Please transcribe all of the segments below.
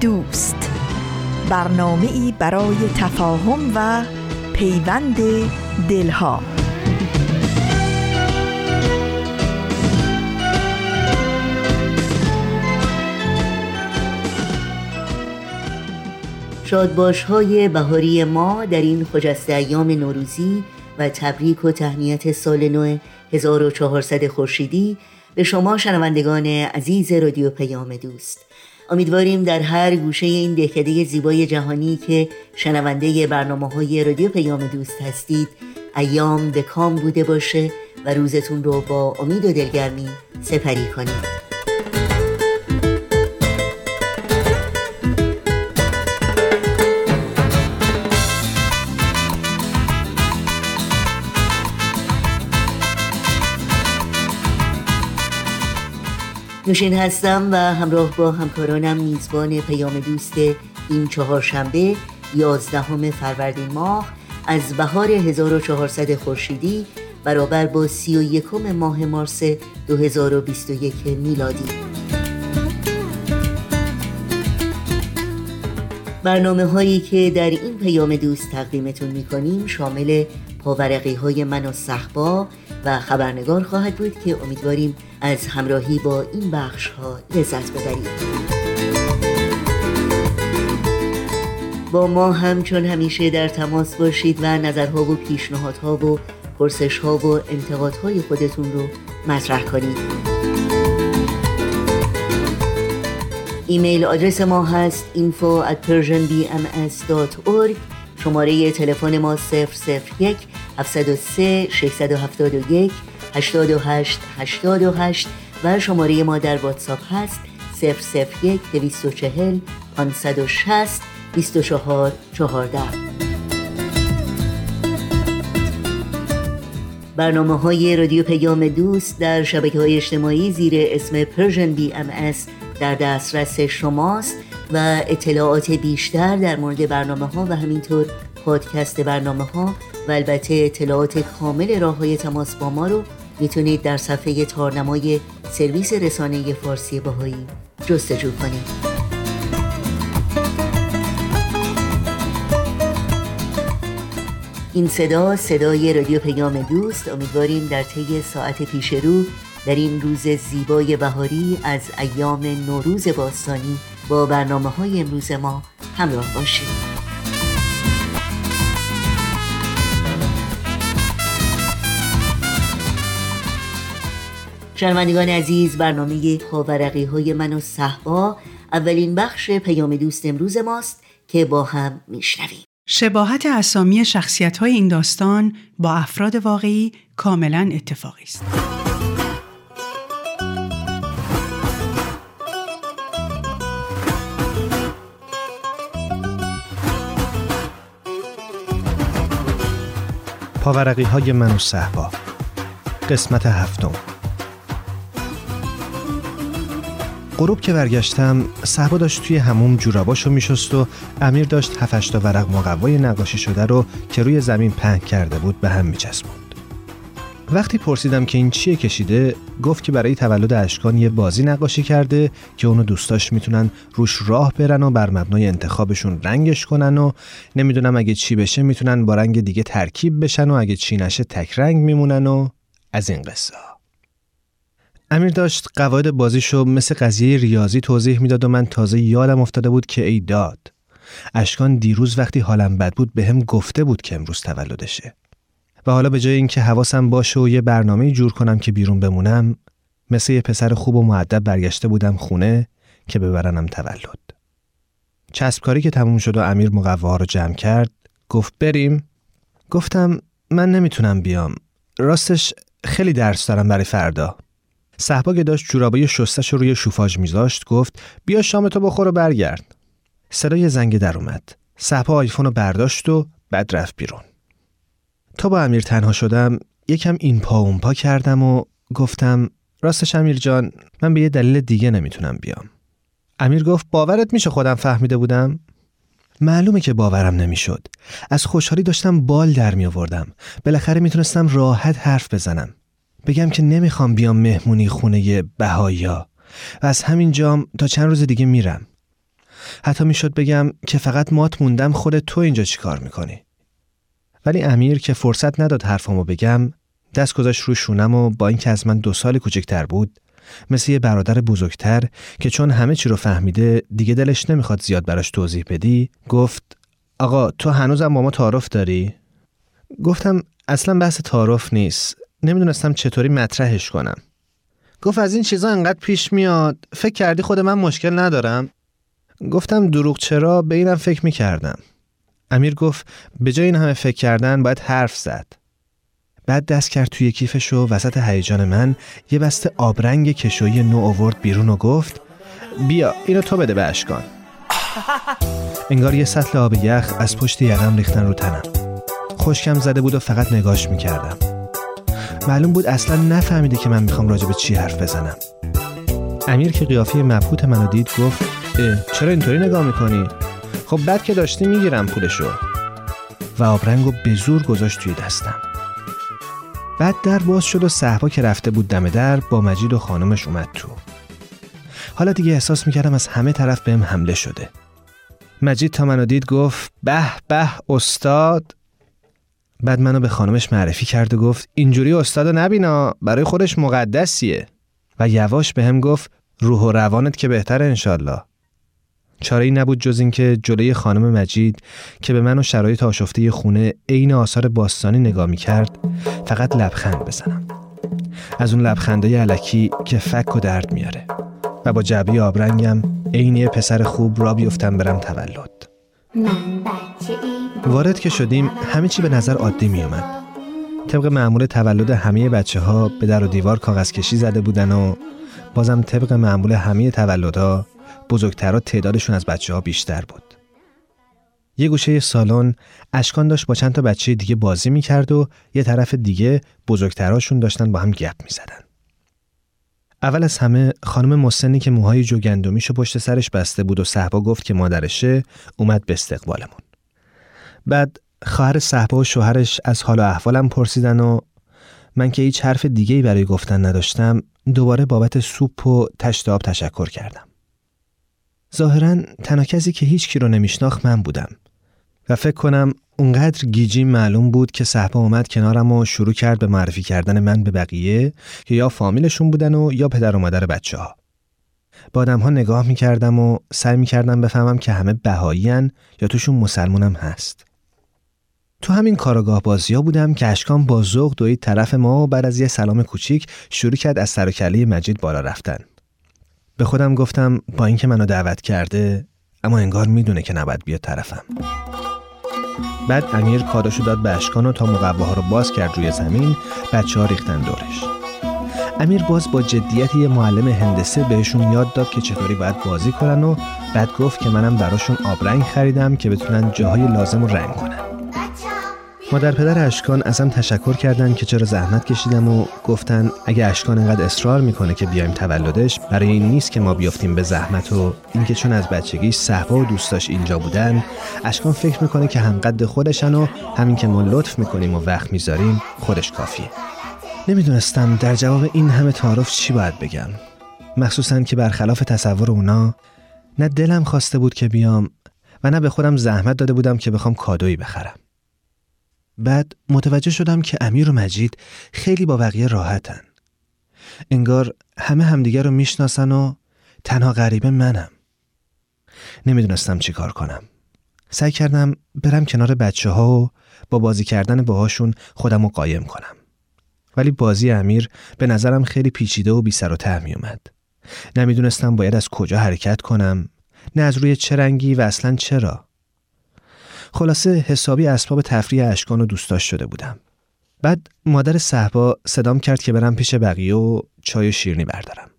دوست. برنامه ای برای تفاهم و پیوند دلها. شادباش های بهاری ما در این خجسته ایام نوروزی و تبریک و تهنیت سال نو 1400 خورشیدی به شما شنوندگان عزیز رادیو پیام دوست. امیدواریم در هر گوشه این دهکده زیبای جهانی که شنونده برنامه های رادیو پیام دوست هستید ایام به کام بوده باشه و روزتون رو با امید و دلگرمی سپری کنید. نوشین هستم و همراه با همکارانم میزبان پیام دوست این چهارشنبه یازدهم فروردین ماه از بهار 1400 خورشیدی برابر با سی و یکم ماه مارس 2021 میلادی. برنامه هایی که در این پیام دوست تقدیمتون می‌کنیم شامل پاورقی های من و صحبا و خبرنگار خواهد بود که امیدواریم از همراهی با این بخش ها لذت ببرید با ما همچون همیشه در تماس باشید و نظرها و پیشنهادها و پرسشها و انتقادهای خودتون رو مطرح کنید. ایمیل آدرس ما هست info at persianbms.org شماره تلفن ما 001 703 671 828 828 و شماره ما در واتساپ هست 001 240 560 24 14 برنامه های رادیو پیام دوست در شبکه های اجتماعی زیر اسم بی ام در دسترس شماست و اطلاعات بیشتر در مورد برنامه ها و همینطور پادکست برنامه ها و البته اطلاعات کامل راه های تماس با ما رو می‌تونید در صفحه تارنمای سرویس رسانه فارسی باهایی جستجو کنید. این صدا صدای رادیو پیام دوست. امیدواریم در طی ساعت پیش رو در این روز زیبای بهاری از ایام نوروز باستانی با برنامه های امروز ما همراه باشید. شنوندگان عزیز برنامه پاورقی های من و صحبا اولین بخش پیام دوست امروز ماست که با هم میشنویم. شباهت اسامی شخصیت های این داستان با افراد واقعی کاملا اتفاقی است. پاورقی های من و صحبا. قسمت هفتم. غروب که برگشتم صحبا داشت توی هموم جوراباشو میشست و امیر داشت هفشتا ورق مقوای نقاشی شده رو که روی زمین پهن کرده بود به هم میچسبوند. وقتی پرسیدم که این چیه کشیده گفت که برای تولد اشکان یه بازی نقاشی کرده که اونو دوستاش می‌تونن روش راه برن و بر مبنای انتخابشون رنگش کنن و نمی‌دونم اگه چی بشه می‌تونن با رنگ دیگه ترکیب بشن و اگه چی نشه تک رنگ میمونن و از این قصه. امیر داشت قواعد بازیشو مثل قضیه ریاضی توضیح می‌داد و من تازه یادم افتاده بود که ای داد اشکان دیروز وقتی حالم بد بود به هم گفته بود که امروز تولدشه. و حالا به جای اینکه حواسم باشه و یه برنامه جور کنم که بیرون بمونم مثل یه پسر خوب و معدب برگشته بودم خونه که ببرنم تولد. چسبکاری که تموم شد و امیر مقواها رو جمع کرد گفت بریم. گفتم من نمی‌تونم بیام. راستش خیلی درس دارم برای فردا. صحبا که داشت جورابای شستش رو روی شوفاژ میذاشت گفت بیا شامتو بخور و برگرد. صدای زنگ در اومد. صحبا آیفون رو برداشت و بعد رفت بیرون. تا با امیر تنها شدم یکم این پا اون پا کردم و گفتم راستش امیر جان من به یه دلیل دیگه نمی‌تونم بیام. امیر گفت باورت میشه خودم فهمیده بودم؟ معلومه که باورم نمی‌شد. از خوشحالی داشتم بال در می آوردم بالاخره می‌تونستم راحت حرف بزنم. بگم که نمی‌خوام بیام مهمونی خونه بهایا و از همین جام تا چند روز دیگه میرم. حتی می‌شد بگم که فقط مات موندم خود تو اینجا چیکار می‌کنی. ولی امیر که فرصت نداد حرفامو بگم دست گذاشت روی شونم و با اینکه از من دو سال کوچکتر بود مثل یه برادر بزرگتر که چون همه چی رو فهمیده دیگه دلش نمی‌خواد زیاد براش توضیح بدی گفت آقا تو هنوزم با ما تعارف داری؟ گفتم اصلا بحث تعارف نیست. نمی‌دونستم چطوری مطرحش کنم. گفت از این چیزا انقدر پیش میاد. فکر کردی خود من مشکل ندارم؟ گفتم دروغ چرا؟ به اینم فکر می‌کردم. امیر گفت به جای این همه فکر کردن باید حرف زد. بعد دست کرد توی کیفش و وسط هیجان من یه بسته آبرنگ کشویی نو آورد بیرون و گفت بیا اینو تو بده به اشکان. انگار یه سطل آب یخ از پشت یقم ریختن رو تنم. خشکم زده بود و فقط نگاش می‌کردم. معلوم بود اصلا نفهمیده که من می‌خوام راجع به چی حرف بزنم. امیر که قیافه مبهوت منو دید گفت چرا اینطوری نگاه می‌کنی؟ خب بعد که داشتی می‌گیرم پولشو. و آبرنگو به زور گذاشت توی دستم. بعد در باز شد و صحبا که رفته بود دم در با مجید و خانمش اومد تو. حالا دیگه احساس می‌کردم از همه طرف بهم حمله شده. مجید تا منو دید گفت به به استاد. بعد منو به خانمش معرفی کرد و گفت اینجوری استاد نبینا برای خودش مقدسیه. و یواش به گفت روح و روانت که بهتره انشالله. چاره ای نبود جز اینکه جلوی خانم مجید که به من و شرایط آشفته خونه عین آثار باستانی نگاه می کرد فقط لبخند بزنم. از اون لبخنده علکی که فک و درد میاره. و با جعبه آبرنگم عین پسر خوب را بیفتم برم تولد. وارد که شدیم همه چی به نظر عادی می اومد. طبق معمول تولد همه بچه ها به در و دیوار کاغذ کشی زده بودن و بازم طبق معمول همه تولدها بزرگترها تعدادشون از بچه ها بیشتر بود. یه گوشه سالن اشکان داشت با چند تا بچه دیگه بازی می‌کرد و یه طرف دیگه بزرگترهاشون داشتن با هم گپ می‌زدن. اول از همه خانم مسنی که موهای جوگندمیشو پشت سرش بسته بود و صحبا گفت که مادرشه اومد به استقبالمون. بعد خواهر صحبا و شوهرش از حال و احوالم پرسیدن و من که هیچ حرف دیگه برای گفتن نداشتم دوباره بابت سوپ و تشت آب تشکر کردم. ظاهرا تنها کسی که هیچ کی رو نمیشناخت من بودم و فکر کنم اونقدر گیجی معلوم بود که صحبا اومد کنارم و شروع کرد به معرفی کردن من به بقیه که یا فامیلشون بودن و یا پدر و مادر بچه ها. با آدم ها نگاه می‌کردم و سعی می‌کردم بفهمم که همه بهایی یا توشون مسلمونم هست. تو همین کاراگاه بازی ها بودم که اشکان با ذوق دوید طرف ما و بعد از یه سلام کوچیک شروع کرد از سر مجید بالا رفتن. به خودم گفتم با اینکه منو دعوت کرده اما انگار می‌دونه که نباید بیاد طرفم. بعد امیر کارشو داد به اشکان و تا مقواها رو باز کرد روی زمین بچه ها ریختن دورش. امیر باز با جدیت یه معلم هندسه بهشون یاد داد که چطوری باید بازی کنن و بعد گفت که منم براشون آبرنگ خریدم که بتونن جاهای لازم رو رنگ کنن. مادر پدر اشکان ازم تشکر کردن که چرا زحمت کشیدم و گفتن اگه اشکان انقدر اصرار می‌کنه که بیایم تولدش برای این نیست که ما بیافتیم به زحمت و اینکه چون از بچگیش صحبا و دوستاش اینجا بودن اشکان فکر می‌کنه که هم قد خودشن و همین که ما لطف می‌کنیم و وقت می‌ذاریم خودش کافیه. نمی‌دونستم در جواب این همه تعارف چی باید بگم. مخصوصا که برخلاف تصور اونا نه دلم خواسته بود که بیام و نه به خودم زحمت داده بودم که بخوام کادویی بخرم. بعد متوجه شدم که امیر و مجید خیلی با بقیه راحتن. انگار همه همدیگر رو می‌شناسن و تنها غریبه منم. نمی‌دونستم چی کار کنم. سعی کردم برم کنار بچه ها و با بازی کردن باهاشون خودم رو قایم کنم. ولی بازی امیر به نظرم خیلی پیچیده و بی سر و ته می اومد. نمی‌دونستم باید از کجا حرکت کنم نه از روی چه رنگی و اصلا چرا. خلاصه حسابی اسباب تفریح اشکان و دوستاش شده بودم. بعد مادر صحبا صدام کرد که برم پیش بقیه و چای و شیرنی بردارم.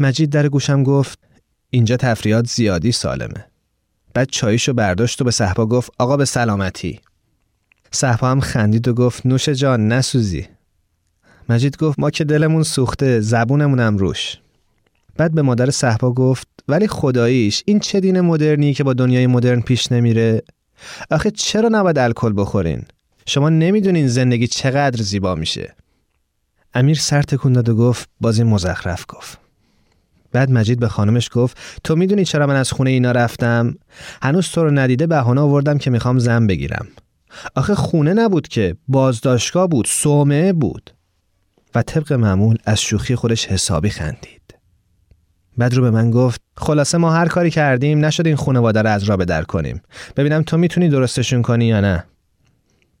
مجید در گوشم گفت اینجا تفریات زیادی سالمه. بعد چایشو برداشت و به صحبا گفت آقا به سلامتی. صحبا هم خندید و گفت نوش جان نسوزی. مجید گفت ما که دلمون سوخته زبونمونم روش. بعد به مادر صحبا گفت ولی خداییش این چه دین مدرنی که با دنیای مدرن پیش نمیره؟ آخه چرا نباید الکل بخورین؟ شما نمی‌دونین زندگی چقدر زیبا میشه. امیر سر تکون داد و گفت بازی مزخرف گفت. بعد مجید به خانمش گفت تو می‌دونی چرا من از خونه اینا رفتم؟ هنوز تو رو ندیده بهانه آوردم که می‌خوام زن بگیرم. آخه خونه نبود که بازداشتگاه بود سومه بود. و طبق معمول از شوخی خودش حسابی خندید. بعد رو به من گفت خلاصه ما هر کاری کردیم نشد این خانواده رو از را به کنیم. ببینم تو می‌تونی درستشون کنی یا نه.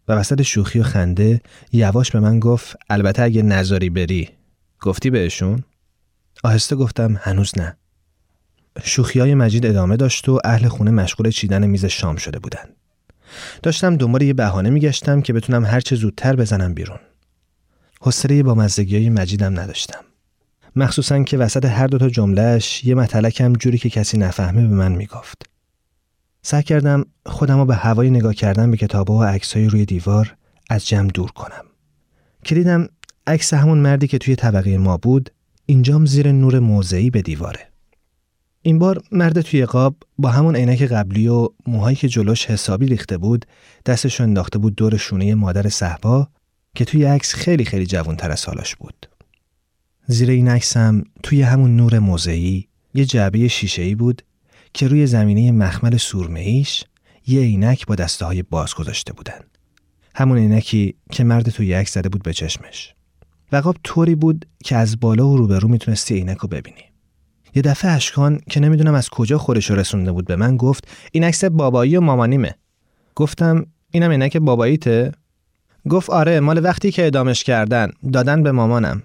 و وسط شوخی و خنده یواش به من گفت البته اگه نظری بری گفتی بهشون؟ آهسته گفتم هنوز نه. شوخی های مجید ادامه داشت و اهل خونه مشغول چیدن میز شام شده بودن. داشتم دنبال یه بهانه میگشتم که بتونم هرچه زودتر بزنم بیرون. حسره با مزدگی های مجیدم نداشتم. مخصوصا که وسط هر دوتا جملهش یه متلکم جوری که کسی نفهمه به من می‌گفت. سعی کردم خودم به هوای نگاه کردن به کتابها و عکسهای روی دیوار از جمع دور کنم. که دیدم عکس همون مردی که توی طبقه ما بود اینجام زیر نور موضعی به دیواره. این بار مرد توی قاب با همون عینک قبلی و موهایی که جلوش حسابی ریخته بود دستش انداخته بود دور شونه مادر صحبا که توی عکس خیلی خیلی جوانتر از سالاش بود. زیر این عکسم توی همون نور موضعی یه جعبه شیشه‌ای بود که روی زمینه مخمل سورمهیش یه عینک با دسته های باز گذاشته بودن. همون عینکی که مرد توی عکس زده بود به چشمش. وقاب طوری بود که از بالا و روبرو می‌تونستی عینک رو ببینی. یه دفعه اشکان که نمی‌دونم از کجا خودش رسونده بود به من گفت این عکس بابایی و مامانیمه. گفتم اینم عینک باباییته؟ گفت آره مال وقتی که ادامش کردن دادن به مامانم.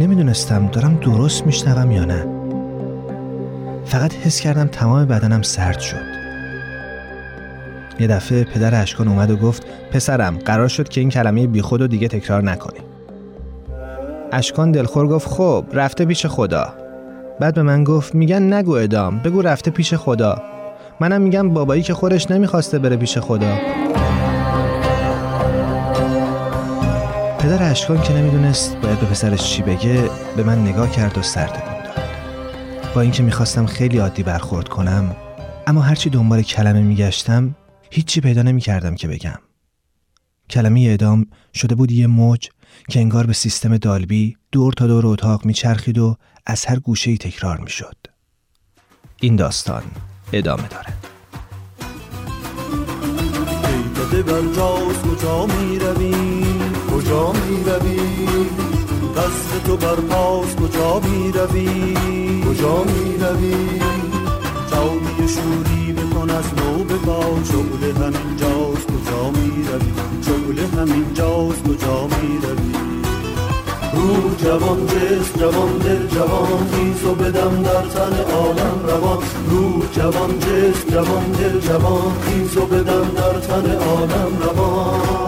نمی‌دونستم دارم درست میشنوم یا نه. فقط حس کردم تمام بدنم سرد شد. یه دفعه پدر اشکان اومد و گفت پسرم قرار شد که این کلمه بیخود رو دیگه تکرار نکنی. اشکان دلخور گفت خب رفته پیش خدا. بعد به من گفت میگن نگو ادام بگو رفته پیش خدا. منم میگم بابایی که خودش نمی‌خواسته بره پیش خدا. اشکان که نمی‌دونست باید به پسرش چی بگه به من نگاه کرد و سر تکون داد. با اینکه می‌خواستم خیلی عادی برخورد کنم اما هرچی دنبال کلمه میگشتم هیچی پیدا نمی کردم که بگم. کلمه اعدام شده بود یه موج که انگار به سیستم دالبی دور تا دور اتاق میچرخید و از هر گوشه ای تکرار می‌شد. این داستان ادامه داره. بر کجا می کجا می روی تو بر پاس کجا می روی کجا می روی جاوی شوری بکن از نو بگا شغل همین جاست کجا می روی شغل همین جاست کجا می روی روح جوان جسم جوان دل جوان خیز و بدم در تن عالم روان. روح جوان جسم جوان دل جوان خیز و بدم در تن عالم روان.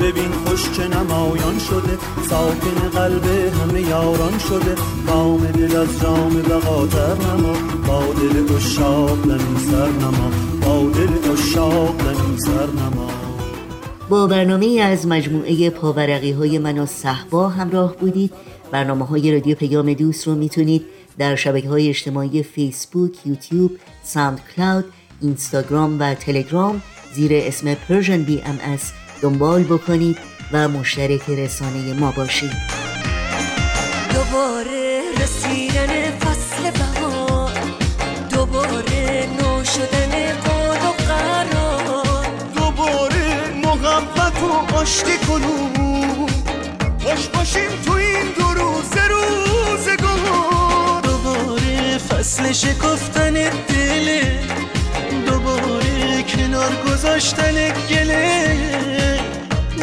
ببین خوش چه نمایان شده. ساکن قلب همه یاران شده. کام دل از جام بقاتر نما. با دل اشاق سر نما. با دل اشاق سر نما. با برنامه از مجموعه پاورقی های من و صحبا همراه بودید. برنامه های رادیو پیام دوست رو می‌تونید در شبکه های اجتماعی فیسبوک، یوتیوب، ساند کلاود، اینستاگرام و تلگرام. زیر اسم ام اس دنبال بکنید و مشترک رسانه ما باشید. دوباره رسیدن فصل بهار دوباره نو شدن باد و قرار. دوباره آشتی کنون. خوش باشیم تو این دو روز روزگار دوباره فصل شکفتن دله دوباره کنار گذاشتن گله.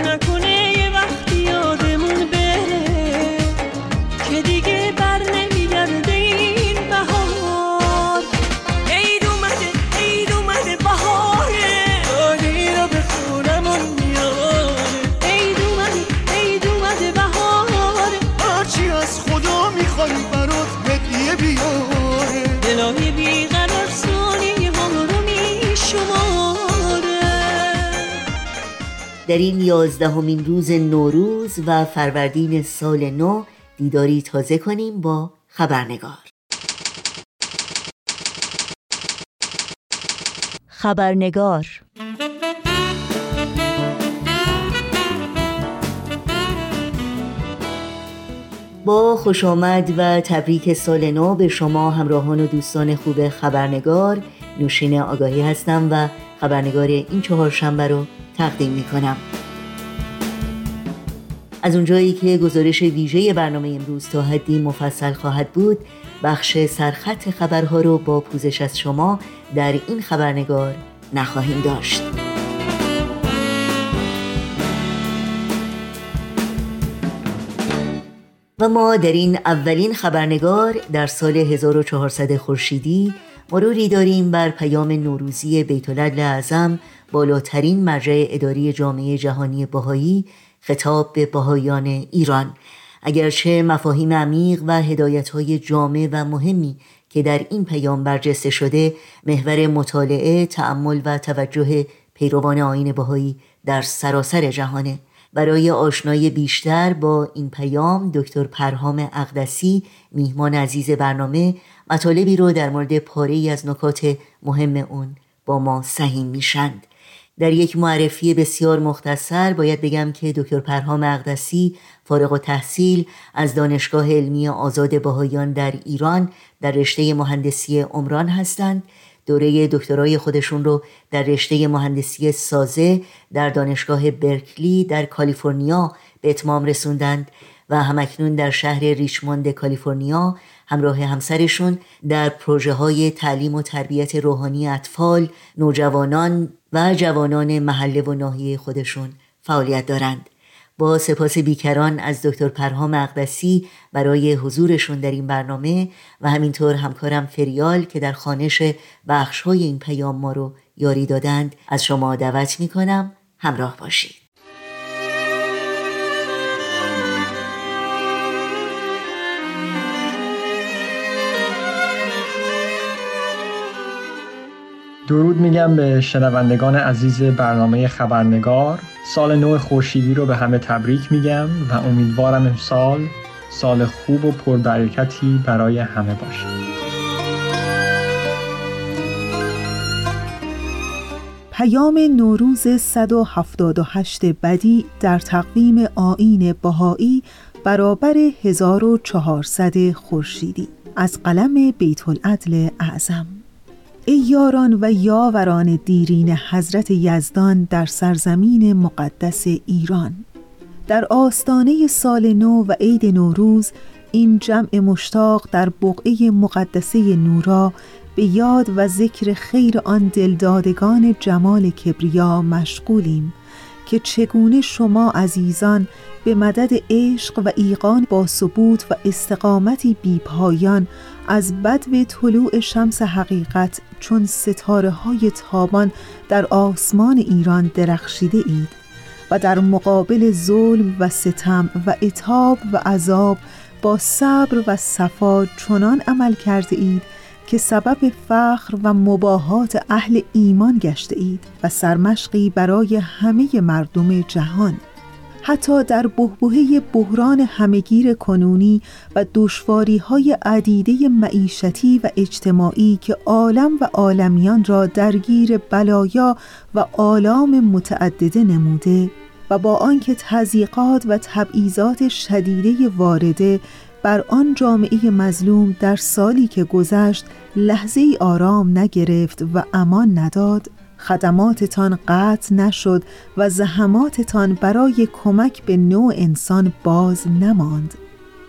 نکنه یه وقتی یادمون در این یازدهمین روز نوروز و فروردین سال نو دیداری تازه کنیم با خبرنگار. خبرنگار. با خوش آمد و تبریک سال نو به شما همراهان و دوستان خوب خبرنگار. نوشین آگاهی هستم و خبرنگار این چهارشنبه رو تقدیم می کنم از اونجایی که گزارش ویژه برنامه امروز تا حدی مفصل خواهد بود بخش سرخط خبرها رو با پوزش از شما در این خبرنگار نخواهیم داشت. و ما در این اولین خبرنگار در سال 1400 خورشیدی مروری داریم بر پیام نوروزی بیت العدل اعظم بالاترین مرجع اداری جامعه جهانی بهایی خطاب به بهایان ایران. اگرچه مفاهیم عمیق و هدایت‌های جامع و مهمی که در این پیام برجسته شده محور مطالعه، تأمل و توجه پیروان آین بهایی در سراسر جهانه. برای آشنایی بیشتر با این پیام دکتر پرهام اقدسی میهمان عزیز برنامه مطالبی رو در مورد پاره ای از نکات مهم اون با ما سهیم میشند. در یک معرفی بسیار مختصر باید بگم که دکتر پرهام اقدسی فارغ و تحصیل از دانشگاه علمی آزاد بهایان در ایران در رشته مهندسی عمران هستند. دوره دکترای خودشون رو در رشته مهندسی سازه در دانشگاه برکلی در کالیفرنیا به اتمام رسوندند و همکنون در شهر ریچموند کالیفرنیا همراه همسرشون در پروژه های تعلیم و تربیت روحانی اطفال، نوجوانان و جوانان محله و ناحیه خودشون فعالیت دارند. با سپاس بیکران از دکتر پرهام اقدسی برای حضورشون در این برنامه و همینطور همکارم فریال که در خانش بخش های این پیام ما رو یاری دادند از شما دعوت می کنم همراه باشید درود میگم به شنوندگان عزیز برنامه خبرنگار. سال نو خورشیدی رو به همه تبریک میگم و امیدوارم امسال سال خوب و پربرکتی برای همه باشه. پیام نوروز 178 بدی در تقویم آین بهایی برابر 1400 خورشیدی. از قلم بیت العدل اعظم. ای یاران و یاوران دیرین حضرت یزدان در سرزمین مقدس ایران. در آستانه سال نو و عید نوروز این جمع مشتاق در بقعه مقدسه نورا به یاد و ذکر خیر آن دلدادگان جمال کبریا مشغولیم. که چگونه شما عزیزان به مدد عشق و ایقان با ثبوت و استقامتی بیپایان از بدو طلوع شمس حقیقت چون ستاره های تابان در آسمان ایران درخشیده اید و در مقابل ظلم و ستم و اتاب و عذاب با صبر و صفا چنان عمل کرده اید که سبب فخر و مباهات اهل ایمان گشته اید و سرمشقی برای همه مردم جهان. حتی در بهبهه بحران همگیر کنونی و دشواری های عدیده معیشتی و اجتماعی که عالم و عالمیان را درگیر بلایا و آلام متعدده نموده و با آنکه تضییقات و تبعیضات شدیده وارده بر آن جامعه مظلوم در سالی که گذشت لحظه آرام نگرفت و امان نداد. خدماتتان قطع نشد و زحماتتان برای کمک به نوع انسان باز نماند.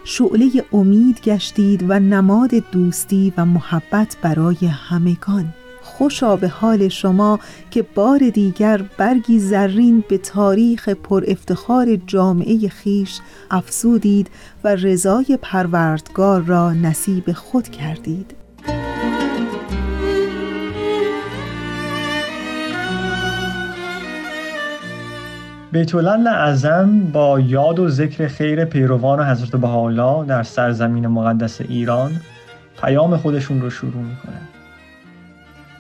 شعله امید گشتید و نماد دوستی و محبت برای همگان. خوشا به حال شما که بار دیگر برگی زرین به تاریخ پر افتخار جامعه خیش افزودید و رضای پروردگار را نصیب خود کردید. بیت اعظم با یاد و ذکر خیر پیروان حضرت بهاءالله در سرزمین مقدس ایران پیام خودشون رو شروع می‌کنه.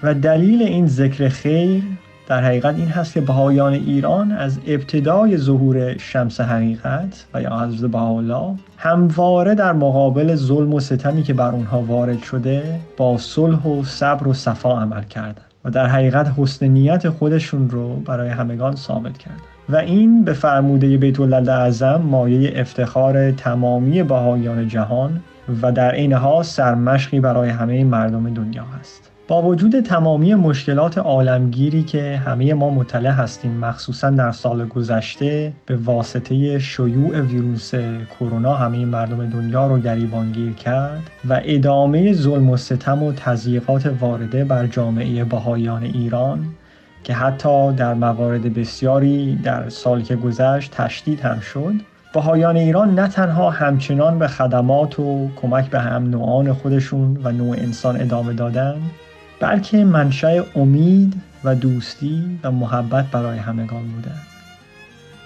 و دلیل این ذکر خیر در حقیقت این هست که بهایان ایران از ابتدای ظهور شمس حقیقت و یا حضرت بهاءالله همواره در مقابل ظلم و ستمی که بر اونها وارد شده با صلح و صبر و صفا عمل کردند و در حقیقت حسن نیت خودشون رو برای همگان ثابت کردند و این به فرموده بیت الله اعظم مایه افتخار تمامی بهایان جهان و در عین حال سرمشقی برای همه مردم دنیا هست. با وجود تمامی مشکلات عالمگیری که همه ما مطلع هستیم مخصوصا در سال گذشته به واسطه شیوع ویروس کرونا همه مردم دنیا رو گریبانگیر کرد و ادامه ظلم و ستم و تضییقات وارده بر جامعه بهایان ایران که حتی در موارد بسیاری در سال که گذشت تشدید هم شد. بهایان ایران نه تنها همچنان به خدمات و کمک به هم نوعان خودشون و نوع انسان ادامه دادن بلکه منشأ امید و دوستی و محبت برای همگان بودند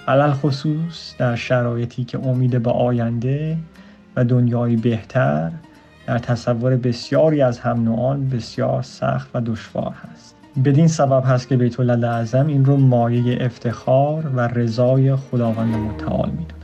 علل خصوص در شرایطی که امید به آینده و دنیای بهتر در تصور بسیاری از هم نوعان بسیار سخت و دشوار هست. بدین سبب هست که بیت اعظم این رو مایه افتخار و رضای خداوند متعال می‌دونه.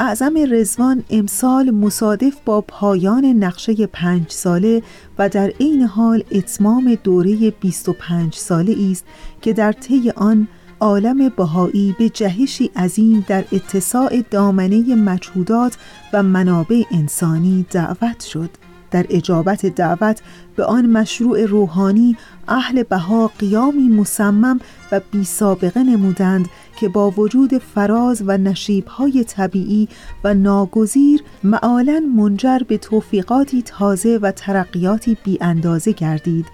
اعظم رزوان امسال مصادف با پایان نقشه پنج ساله و در عین حال اتمام دوره 25 ساله است که در طی آن عالم بهایی به جهشی عظیم در اتساع دامنه مجهودات و منابع انسانی دعوت شد. در اجابت دعوت به آن مشروع روحانی اهل بها قیامی مصمم و بی سابقه نمودند که با وجود فراز و نشیبهای طبیعی و ناگزیر معالا منجر به توفیقاتی تازه و ترقیاتی بی اندازه گردید.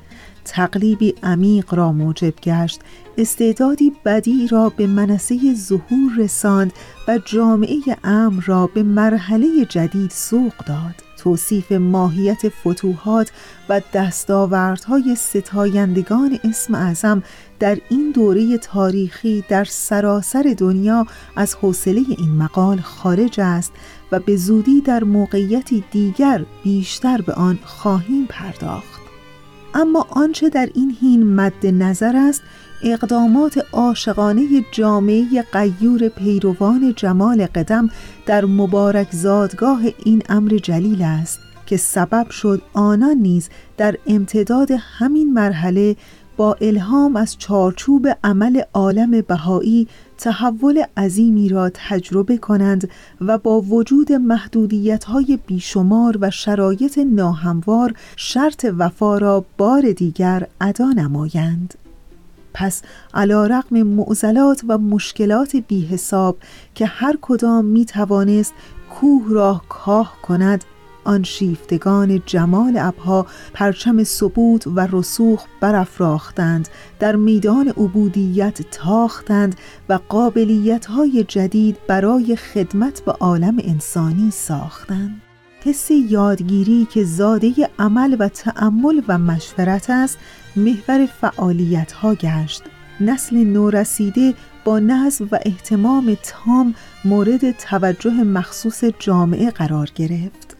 تقلیبی عمیق را موجب گشت. استعدادی بدی را به منصه ظهور رساند و جامعه امر را به مرحله جدید سوق داد. توصیف ماهیت فتوحات و دستاوردهای ستایندگان اسم اعظم در این دوره تاریخی در سراسر دنیا از حوصله این مقال خارج است و به زودی در موقعیتی دیگر بیشتر به آن خواهیم پرداخت. اما آنچه در این هین مد نظر است اقدامات عاشقانه جامعه قیور پیروان جمال قدم در مبارک زادگاه این امر جلیل است که سبب شد آنان نیز در امتداد همین مرحله با الهام از چارچوب عمل عالم بهایی تحول عظیمی را تجربه کنند و با وجود محدودیت های بیشمار و شرایط ناهموار شرط وفا را بار دیگر ادا نمایند. پس علا رقم معضلات و مشکلات بی حساب که هر کدام می توانست کوه را کاه کند آن شیفتگان جمال ابها پرچم ثبوت و رسوخ برافراختند در میدان عبودیت تاختند و قابلیت های جدید برای خدمت به عالم انسانی ساختند. حس یادگیری که زاده عمل و تأمل و مشورت است محور فعالیت ها گشت. نسل نورسیده با نظم و احتمام تام مورد توجه مخصوص جامعه قرار گرفت.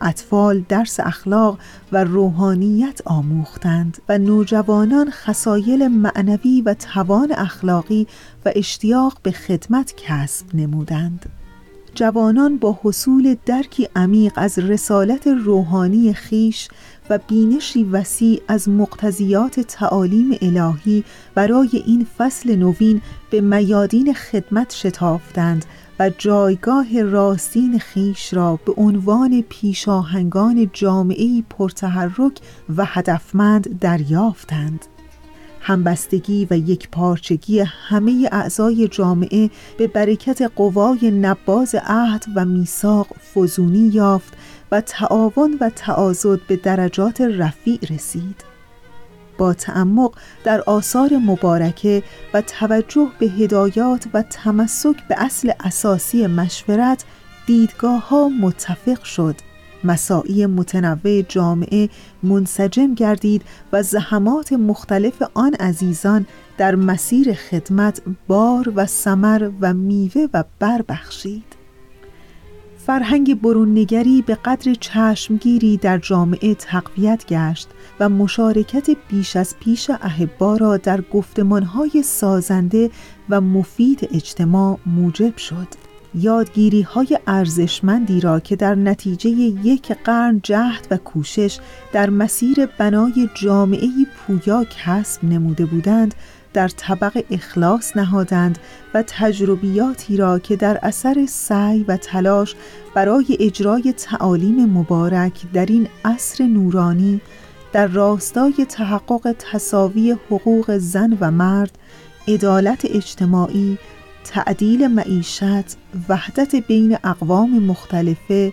اطفال درس اخلاق و روحانیت آموختند و نوجوانان خسایل معنوی و توان اخلاقی و اشتیاق به خدمت کسب نمودند. جوانان با حصول درکی عمیق از رسالت روحانی خیش و بینشی وسیع از مقتضیات تعالیم الهی برای این فصل نوین به میادین خدمت شتافتند و جایگاه راستین خیش را به عنوان پیشاهنگان جامعه پرتحرک و هدفمند دریافتند. همبستگی و یک پارچگی همه اعضای جامعه به برکت قوای نباز عهد و میثاق فزونی یافت و تعاون و تعاضد به درجات رفیع رسید. با تعمق در آثار مبارکه و توجه به هدایات و تمسک به اصل اساسی مشورت دیدگاه ها متفق شد. مساعی متنوع جامعه منسجم گردید و زحمات مختلف آن عزیزان در مسیر خدمت بار و سمر و میوه و بربخشید فرهنگ بروننگری به قدر چشمگیری در جامعه تقویت گشت و مشارکت بیش از پیش احبا را در گفتمانهای سازنده و مفید اجتماع موجب شد. یادگیری های ارزشمندی را که در نتیجه یک قرن جهد و کوشش در مسیر بنای جامعه پویا کسب نموده بودند در طبق اخلاص نهادند و تجربیاتی را که در اثر سعی و تلاش برای اجرای تعالیم مبارک در این عصر نورانی در راستای تحقق تصاوی حقوق زن و مرد عدالت اجتماعی تعدیل معیشت وحدت بین اقوام مختلفه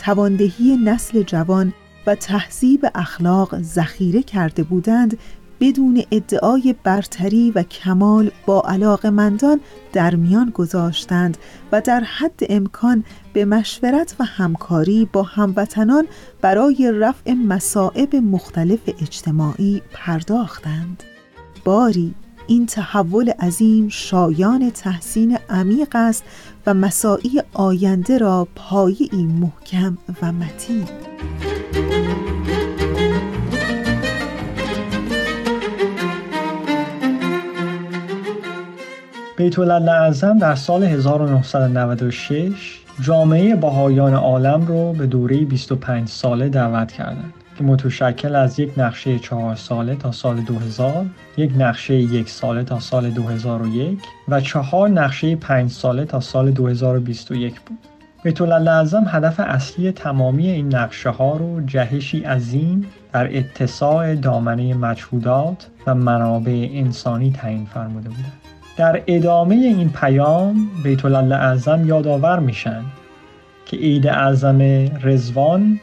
تواندهی نسل جوان و تهذیب اخلاق ذخیره کرده بودند بدون ادعای برتری و کمال با علاقمندان در میان گذاشتند و در حد امکان به مشورت و همکاری با هموطنان برای رفع مصائب مختلف اجتماعی پرداختند. باری این تحول عظیم شایان تحسین عمیق است و مساعی آینده را پایی محکم و متین. بیت اعظم در سال 1996 جامعه بهایان عالم رو به دوره 25 ساله دعوت کردند که متشکل از یک نقشه چهار ساله تا سال 2000 یک نقشه یک ساله تا سال 2001 و چهار نقشه پنج ساله تا سال 2021 بود. بیت اعظم هدف اصلی تمامی این نقشه ها رو جهشی عظیم در اتساع دامنه مجهودات و منابع انسانی تعیین فرموده بودند. در ادامه این پیام بیت اعظم یادآور میشن که عید اعظم رزوان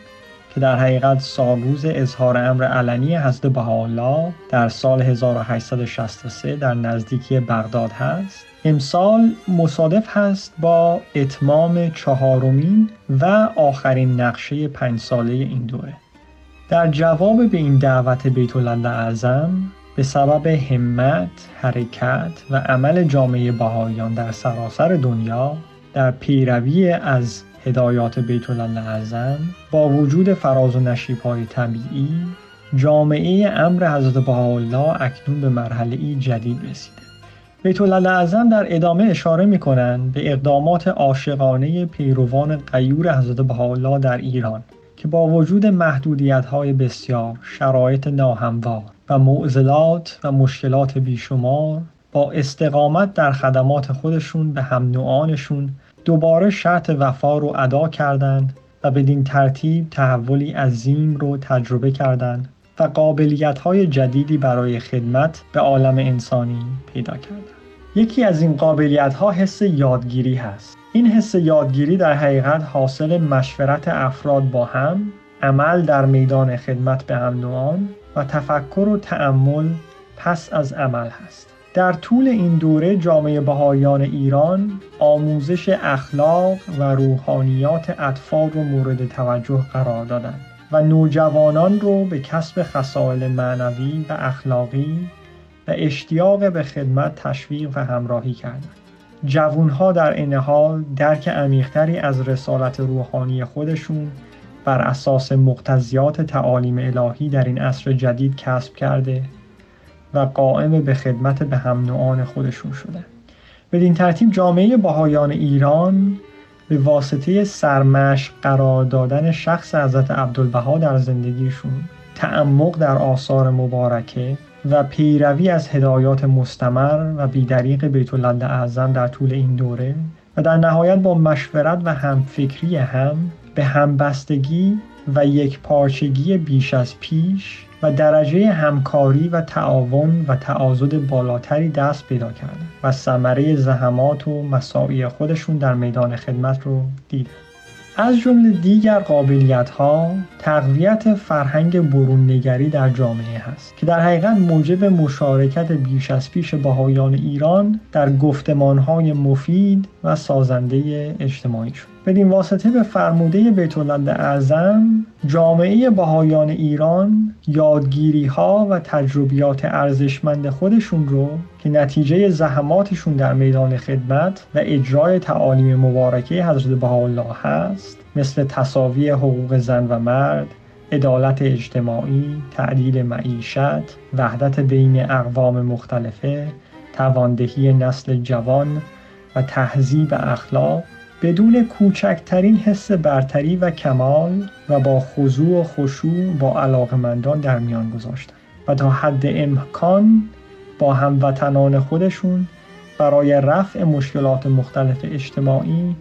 که در حقیقت سالروز اظهار امر علنی حضرت بهاءالله در سال 1863 در نزدیکی بغداد هست امسال مصادف هست با اتمام چهارمین و آخرین نقشه پنج ساله این دوره. در جواب به این دعوت بیت اعظم به سبب همت، حرکت و عمل جامعه بهاییان در سراسر دنیا در پیروی از هدایات بیت اعظم با وجود فراز و نشیب های طبیعی جامعه امر حضرت بهاءالله اکنون به مرحله جدید رسیده. بیت اعظم در ادامه اشاره می کنند به اقدامات عاشقانه پیروان قیور حضرت بهاءالله در ایران که با وجود محدودیت های بسیار شرایط ناهموار و معضلات و مشکلات بیشمار با استقامت در خدمات خودشون به هم نوعانشون دوباره شرط وفا رو ادا کردند و بدین ترتیب تحولی عظیم رو تجربه کردند و قابلیت های جدیدی برای خدمت به عالم انسانی پیدا کردند. یکی از این قابلیت ها حس یادگیری هست. این حس یادگیری در حقیقت حاصل مشورت افراد با هم، عمل در میدان خدمت به هم نوعان و تفکر و تأمل پس از عمل هست. در طول این دوره جامعه بهایان ایران آموزش اخلاق و روحانیات اطفال رو مورد توجه قرار دادند و نوجوانان رو به کسب خصائل معنوی و اخلاقی و اشتیاق به خدمت تشویق و همراهی کردند. جوانها در این حال درک عمیقتری از رسالت روحانی خودشون بر اساس مقتضیات تعالیم الهی در این عصر جدید کسب کرده و قائم به خدمت به هم نوعان خودشون شده. بدین ترتیب جامعه باهایان ایران به واسطه سرمشق قرار دادن شخص حضرت عبدالبها در زندگیشون تعمق در آثار مبارکه و پیروی از هدایات مستمر و بیدریق بیت اعظم در طول این دوره و در نهایت با مشورت و همفکری هم به همبستگی و یک پارچگی بیش از پیش و درجه همکاری و تعاون و تعاضد بالاتری دست پیدا کردن و ثمره زحمات و مساعی خودشون در میدان خدمت رو دیدن از جمله دیگر قابلیت ها تقویت فرهنگ برون نگری در جامعه هست که در حقیقت موجب مشارکت بیش از پیش بهایان ایران در گفتمان های مفید و سازنده اجتماعی شد. بدین واسطه به فرموده بیت اعظم جامعه بهایان ایران یادگیری ها و تجربیات ارزشمند خودشون رو که نتیجه زحماتشون در میدان خدمت و اجرای تعالیم مبارکه حضرت بهاءالله هست مثل تصاوی حقوق زن و مرد عدالت اجتماعی، تعدیل معیشت، وحدت بین اقوام مختلفه، تواندهی نسل جوان و تهذیب اخلاق بدون کوچکترین حس برتری و کمال و با خضوع و خشوع با علاقمندان در میان گذاشتن و تا حد امکان با هموطنان خودشون برای رفع مشکلات مختلف اجتماعی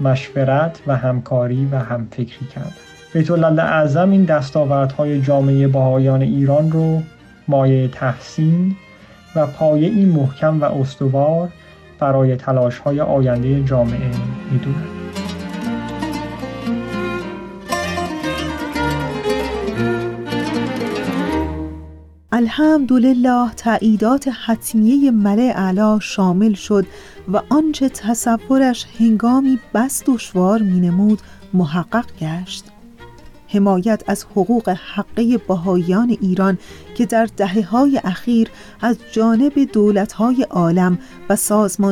مشورت و همکاری و همفکری کرد. بیت الله اعظم این دستاوردهای جامعه باهایان ایران رو مایه تحسین و پایه این محکم و استوار برای تلاش های آینده جامعه می‌دونند. الحمدلله تعییدات حتمیه ملع اعلی شامل شد و آنچه تصورش هنگامی بس دشوار مینمود محقق گشت حمایت از حقوق حقه بهایان ایران که در دهه های اخیر از جانب های عالم و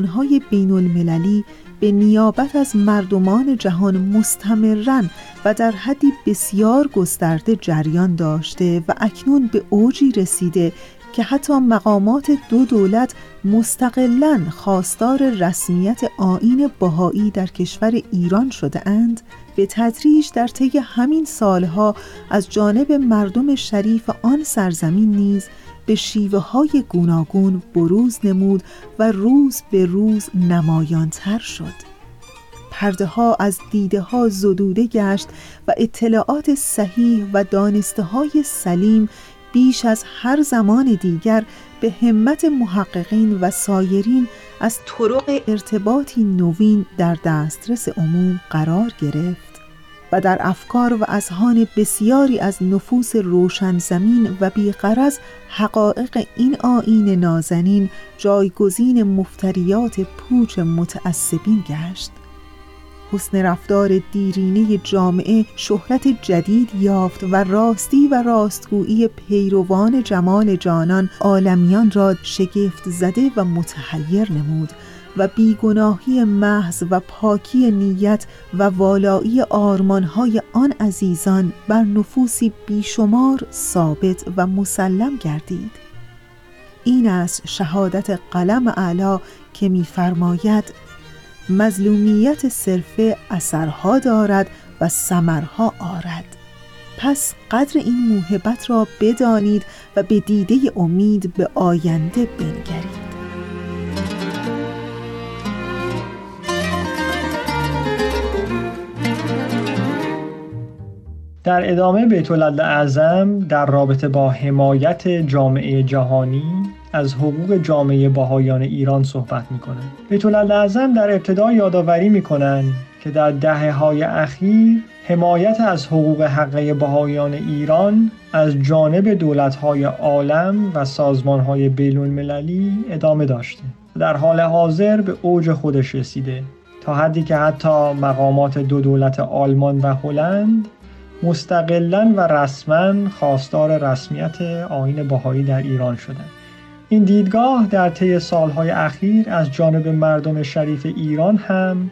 های بین المللی به نیابت از مردمان جهان مستمرن و در حدی بسیار گسترده جریان داشته و اکنون به اوجی رسیده که حتی مقامات دو دولت مستقلا خواستار رسمیت آین بهایی در کشور ایران شده اند به تدریج در طی همین سالها از جانب مردم شریف آن سرزمین نیز به شیوه های گوناگون بروز نمود و روز به روز نمایانتر شد. پرده ها از دیده ها زدوده گشت و اطلاعات صحیح و دانسته های سلیم بیش از هر زمان دیگر به همت محققین و سایرین از طرق ارتباطی نوین در دسترس عموم قرار گرفت و در افکار و اذهان بسیاری از نفوس روشن زمین و بیقرز حقایق این آین نازنین جایگزین مفتریات پوچ متعصبین گشت. حسن رفتار دیرینه جامعه شهرت جدید یافت و راستی و راستگویی پیروان جمال جانان عالمیان را شگفت زده و متحیر نمود و بیگناهی محض و پاکی نیت و والایی آرمانهای آن عزیزان بر نفوسی بیشمار ثابت و مسلم گردید. این است شهادت قلم اعلی که می‌فرماید مظلومیت صرفه اثرها دارد و سمرها آرد. پس قدر این موهبت را بدانید و به دیده امید به آینده بنگرید. در ادامه بیت اعظم در رابطه با حمایت جامعه جهانی از حقوق جامعه باهایان ایران صحبت می‌کنه بیت اعظم در ابتدا یادآوری می‌کنن که در دهه های اخیر حمایت از حقوق حقه باهایان ایران از جانب دولت های عالم و سازمان های بین المللی ادامه داشته. در حال حاضر به اوج خودش رسیده. تا حدی که حتی مقامات دو دولت آلمان و هلند مستقلا و رسما خواستار رسمیت آین باهایی در ایران شدند. این دیدگاه در طی سالهای اخیر از جانب مردم شریف ایران هم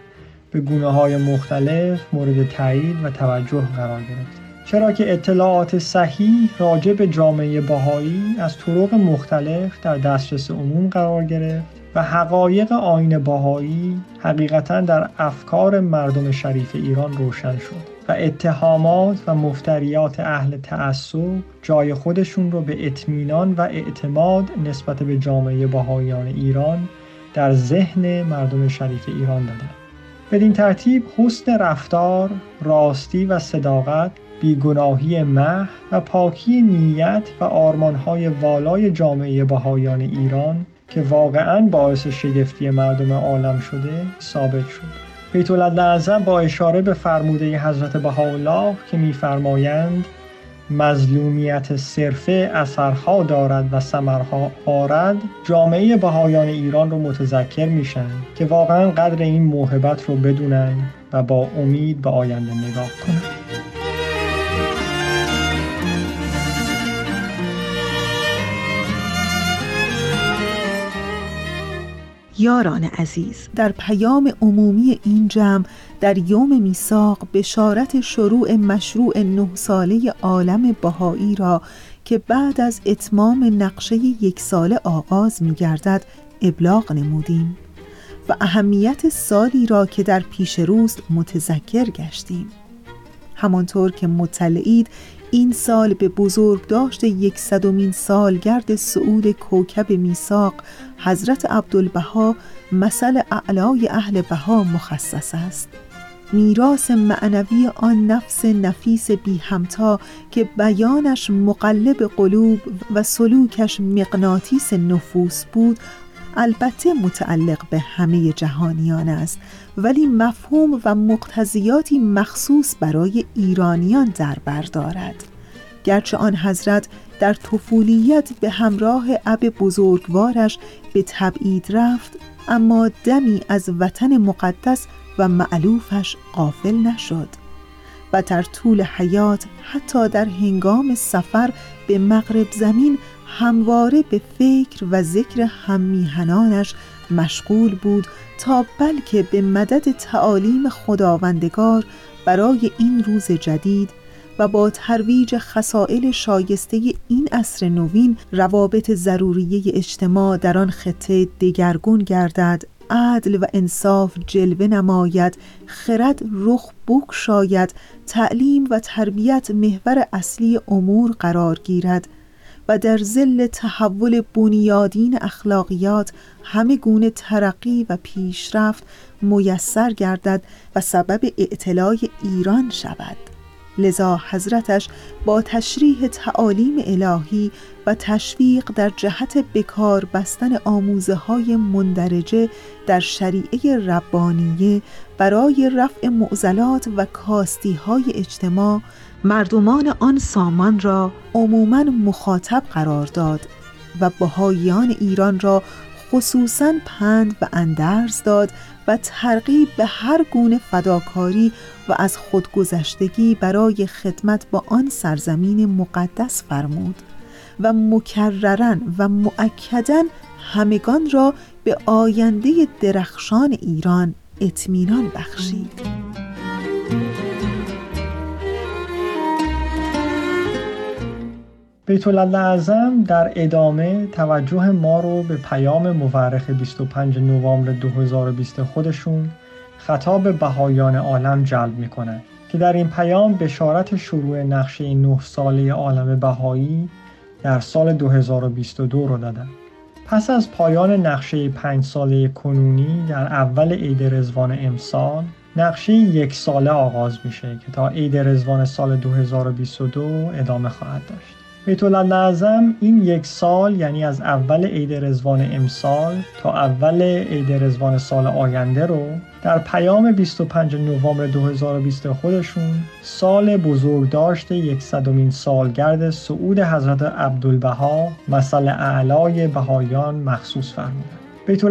به گونه های مختلف مورد تایید و توجه قرار گرفت. چرا که اطلاعات صحیح راجع به جامعه باهایی از طرق مختلف در دسترس عموم قرار گرفت و حقایق آین باهایی حقیقتا در افکار مردم شریف ایران روشن شد. و اتهامات و مفتریات اهل تعصب جای خودشون رو به اطمینان و اعتماد نسبت به جامعه باهایان ایران در ذهن مردم شریف ایران دادن. بدین ترتیب حسن رفتار، راستی و صداقت بیگناهی مه و پاکی نیت و آرمانهای والای جامعه بهایان ایران که واقعا باعث شگفتی مردم عالم شده ثابت شد. بیت اعظم با اشاره به فرموده حضرت بهاءالله که میفرمایند مظلومیت صرفه اثرها دارد و ثمرها آرد جامعه بهایان ایران رو متذکر میشن که واقعا قدر این موهبت رو بدونن و با امید به آینده نگاه کنند. یاران عزیز. در پیام عمومی این جمع در یوم میثاق بشارت شروع مشروع نه ساله عالم بهایی را که بعد از اتمام نقشه یک ساله آغاز می گردد ابلاغ نمودیم و اهمیت سالی را که در پیش روست متذکر گشتیم. همانطور که مطلعید این سال به بزرگ داشت یک صدومین سالگرد سعود کوکب میساق حضرت عبدالبها مثل اعلای اهل بها مخصص است. میراث معنوی آن نفس نفیس بی همتا که بیانش مقلب قلوب و سلوکش مقناطیس نفوس بود البته متعلق به همه جهانیان است. ولی مفهوم و مقتضیاتی مخصوص برای ایرانیان در بر دارد. گرچه آن حضرت در طفولیت به همراه اب بزرگوارش به تبعید رفت اما دمی از وطن مقدس و معلوفش قافل نشد و در طول حیات حتی در هنگام سفر به مغرب زمین همواره به فکر و ذکر هممیهنانش مشغول بود تا بلکه به مدد تعالیم خداوندگار برای این روز جدید و با ترویج خسائل شایسته این عصر نوین روابط ضروریه اجتماع در آن خطه دگرگون گردد عدل و انصاف جلوه نماید خرد رخ بوک شاید تعلیم و تربیت محور اصلی امور قرار گیرد. و در زل تحول بنیادین اخلاقیات همه گونه ترقی و پیشرفت میسر گردد و سبب اعتلای ایران شود. لذا حضرتش با تشریح تعالیم الهی و تشویق در جهت بکار بستن آموزه های مندرجه در شریعه ربانیه برای رفع معضلات و کاستی های اجتماع مردمان آن سامان را عموما مخاطب قرار داد و بهاییان ایران را خصوصا پند و اندرز داد و ترغیب به هر گونه فداکاری و از خودگذشتگی برای خدمت با آن سرزمین مقدس فرمود و مکررن و مؤکدا همگان را به آینده درخشان ایران اطمینان بخشید. بیت اعظم در ادامه توجه ما رو به پیام مورخ 25 نوامبر 2020 خودشون خطاب بهایان عالم جلب می‌کنه که در این پیام بشارت شروع نقشه نه ساله عالم بهایی در سال 2022 رو دادن پس از پایان نقشه پنج ساله کنونی در اول عید رزوان امسال نقشه یک ساله آغاز میشه که تا عید رزوان سال 2022 ادامه خواهد داشت. بیت اعظم این یک سال یعنی از اول عید رزوان امسال تا اول عید رزوان سال آینده رو در پیام 25 نوامبر 2020 خودشون سال بزرگداشت یکصدمین سالگرد صعود حضرت عبدالبها مثل اعلای بهایان مخصوص فرمودند. بیت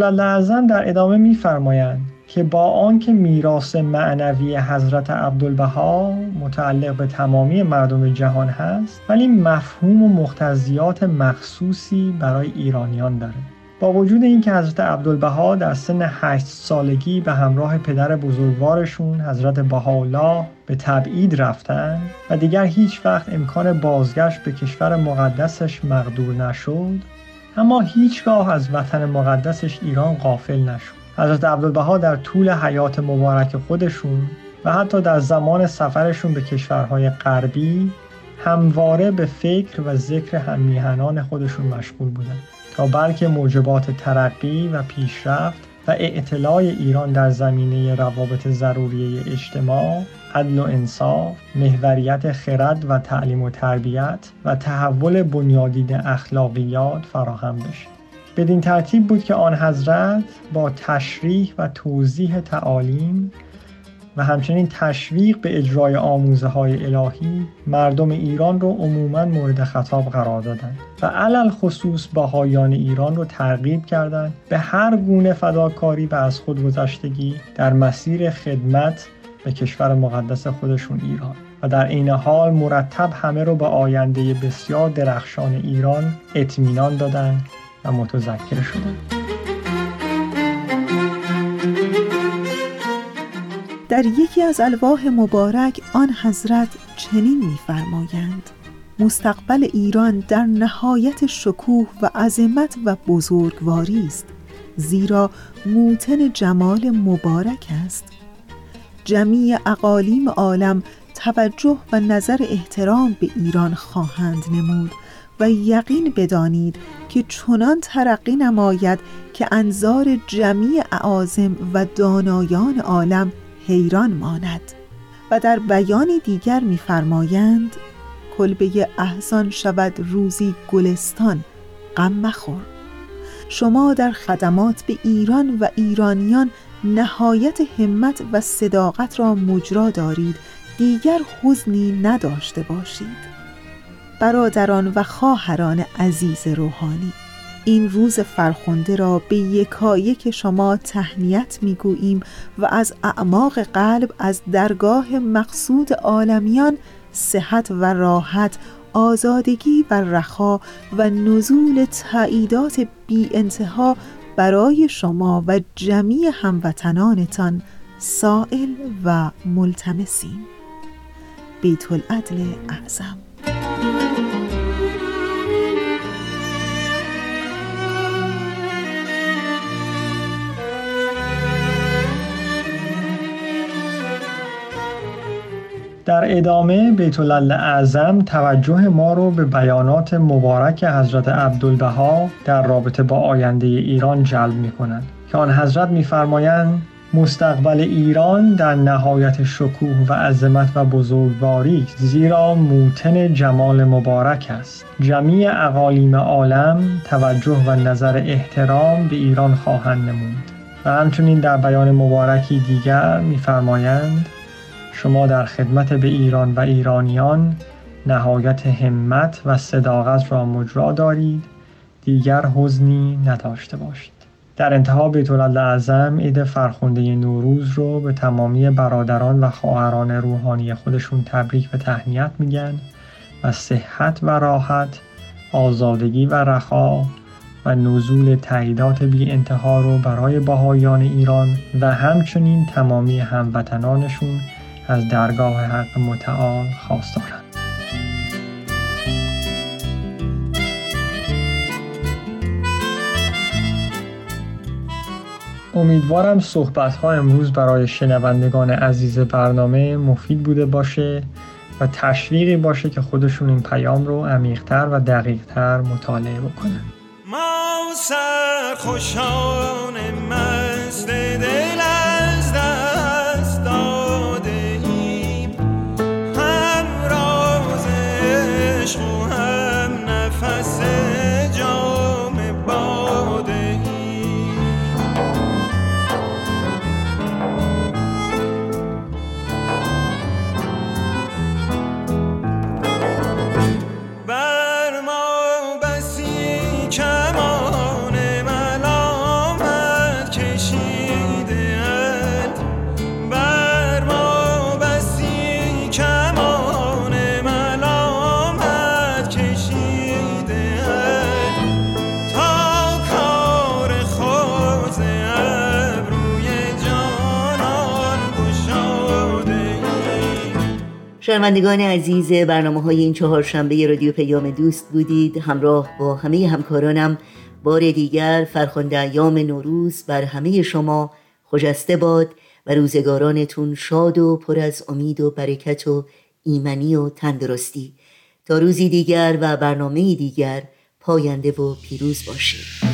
در ادامه میفرمایند که با آنکه میراث معنوی حضرت عبدالبها متعلق به تمامی مردم جهان هست ولی مفهوم و مختزیات مخصوصی برای ایرانیان داره. با وجود اینکه حضرت عبدالبها در سن هشت سالگی به همراه پدر بزرگوارشون حضرت بهاءالله به تبعید رفتن و دیگر هیچ وقت امکان بازگشت به کشور مقدسش مقدور نشد اما هیچگاه از وطن مقدسش ایران غافل نشد. حضرت عبدالبها در طول حیات مبارک خودشون و حتی در زمان سفرشون به کشورهای غربی همواره به فکر و ذکر همیهنان خودشون مشغول بودند تا بلکه موجبات ترقی و پیشرفت و اعتلاع ایران در زمینه روابط ضروری اجتماع عدل و انصاف، محوریت خرد و تعلیم و تربیت و تحول بنیادین اخلاقیات فراهم بشه. بدین ترتیب بود که آن حضرت با تشریح و توضیح تعالیم و همچنین تشویق به اجرای آموزه های الهی مردم ایران رو عموما مورد خطاب قرار دادند و علل خصوص باهایان ایران رو ترغیب کردند به هر گونه فداکاری و از خودگذشتگی در مسیر خدمت به کشور مقدس خودشون ایران و در این حال مرتب همه رو به آینده بسیار درخشان ایران اطمینان دادند متذکر شدند در یکی از الواح مبارک آن حضرت چنین می‌فرمایند مستقبل ایران در نهایت شکوه و عظمت و بزرگواری است زیرا موتن جمال مبارک است. جمیع اقالیم عالم توجه و نظر احترام به ایران خواهند نمود و یقین بدانید که چنان ترقی نماید که انظار جمیع اعاظم و دانایان عالم حیران ماند. و در بیانی دیگر می‌فرمایند کلبه احزان شود روزی گلستان غم مخور. شما در خدمات به ایران و ایرانیان نهایت همت و صداقت را مجرا دارید دیگر حزنی نداشته باشید. برادران و خواهران عزیز روحانی. این روز فرخنده را به یکایک شما تهنیت می‌گوییم و از اعماق قلب از درگاه مقصود عالمیان صحت و راحت آزادگی و رخا و نزول تعییدات بی انتها برای شما و جمیع هموطنانتان سائل و ملتمسیم بیت العدل اعظم. در ادامه بیت اعظم توجه ما رو به بیانات مبارک حضرت عبدالبها در رابطه با آینده ایران جلب می کنند که آن حضرت میفرمایند مستقبل ایران در نهایت شکوه و عظمت و بزرگواری زیرا موتن جمال مبارک است. جمیع اقالیم عالم توجه و نظر احترام به ایران خواهند نمود. و همچنین در بیان مبارکی دیگر میفرمایند شما در خدمت به ایران و ایرانیان نهایت همت و صداقت را مجرا دارید. دیگر حزنی نداشته باشید. در انتها بیت اعظم عید فرخنده نوروز رو به تمامی برادران و خواهران روحانی خودشون تبریک و تهنیت میگن و صحت و راحت آزادگی و رخا و نزول تعییدات بی انتها رو برای بهایان ایران و همچنین تمامی هموطنانشون از درگاه حق متعال خواستارند امیدوارم صحبت ها امروز برای شنوندگان عزیز برنامه مفید بوده باشه و تشویقی باشه که خودشون این پیام رو عمیقتر و دقیقتر مطالعه بکنن. ما خوشان مست دل شنوندگان عزیز برنامه های این چهارشنبه رادیو پیام دوست بودید. همراه با همه همکارانم بار دیگر فرخنده ایام نوروز بر همه شما خجسته باد و روزگارانتون شاد و پر از امید و برکت و ایمنی و تندرستی. تا روزی دیگر و برنامه دیگر پاینده و پیروز باشید.